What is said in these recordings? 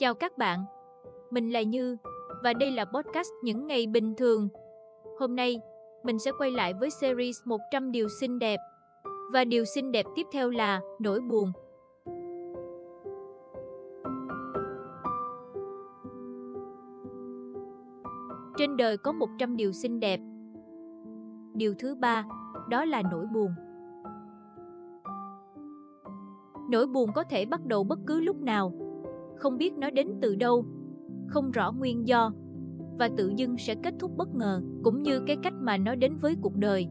Chào các bạn, mình là Như và đây là podcast những ngày bình thường. Hôm nay, mình sẽ quay lại với series 100 điều xinh đẹp. Và điều xinh đẹp tiếp theo là nỗi buồn. Trên đời có 100 điều xinh đẹp. Điều thứ ba, đó là nỗi buồn. Nỗi buồn có thể bắt đầu bất cứ lúc nào, không biết nó đến từ đâu, không rõ nguyên do và tự dưng sẽ kết thúc bất ngờ, cũng như cái cách mà nó đến với cuộc đời.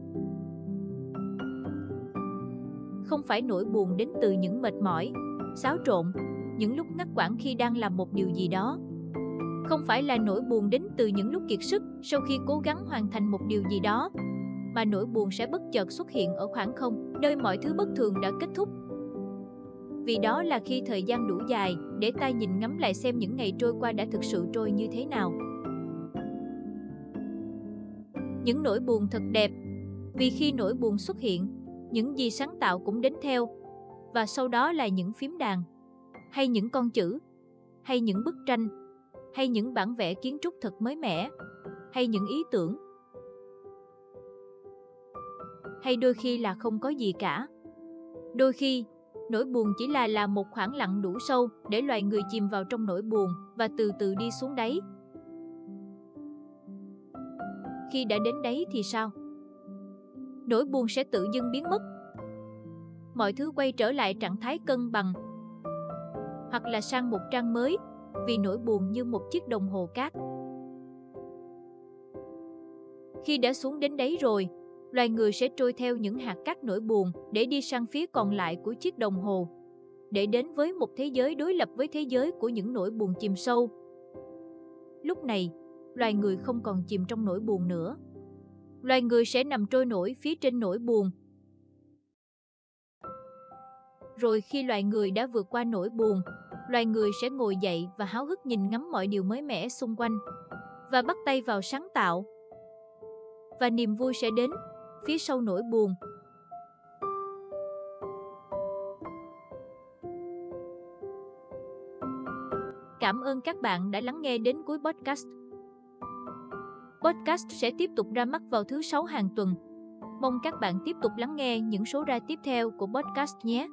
Không phải nỗi buồn đến từ những mệt mỏi, xáo trộn, những lúc ngắt quãng khi đang làm một điều gì đó. Không phải là nỗi buồn đến từ những lúc kiệt sức sau khi cố gắng hoàn thành một điều gì đó, mà nỗi buồn sẽ bất chợt xuất hiện ở khoảng không, nơi mọi thứ bất thường đã kết thúc vì đó là khi thời gian đủ dài để ta nhìn ngắm lại xem những ngày trôi qua đã thực sự trôi như thế nào. Những nỗi buồn thật đẹp, vì khi nỗi buồn xuất hiện, những gì sáng tạo cũng đến theo, và sau đó là những phím đàn, hay những con chữ, hay những bức tranh, hay những bản vẽ kiến trúc thật mới mẻ, hay những ý tưởng. Hay đôi khi là không có gì cả. Đôi khi, Nỗi buồn chỉ là là một khoảng lặng đủ sâu để loài người chìm vào trong nỗi buồn và từ từ đi xuống đáy. Khi đã đến đáy thì sao? Nỗi buồn sẽ tự dưng biến mất. Mọi thứ quay trở lại trạng thái cân bằng hoặc là sang một trang mới vì nỗi buồn như một chiếc đồng hồ cát. Khi đã xuống đến đấy rồi, loài người sẽ trôi theo những hạt cát nỗi buồn để đi sang phía còn lại của chiếc đồng hồ, để đến với một thế giới đối lập với thế giới của những nỗi buồn chìm sâu. Lúc này, loài người không còn chìm trong nỗi buồn nữa. Loài người sẽ nằm trôi nổi phía trên nỗi buồn. Rồi khi loài người đã vượt qua nỗi buồn, loài người sẽ ngồi dậy và háo hức nhìn ngắm mọi điều mới mẻ xung quanh và bắt tay vào sáng tạo. Và niềm vui sẽ đến phía sau nỗi buồn. Cảm ơn các bạn đã lắng nghe đến cuối podcast. Podcast sẽ tiếp tục ra mắt vào thứ sáu hàng tuần. Mong các bạn tiếp tục lắng nghe những số ra tiếp theo của podcast nhé.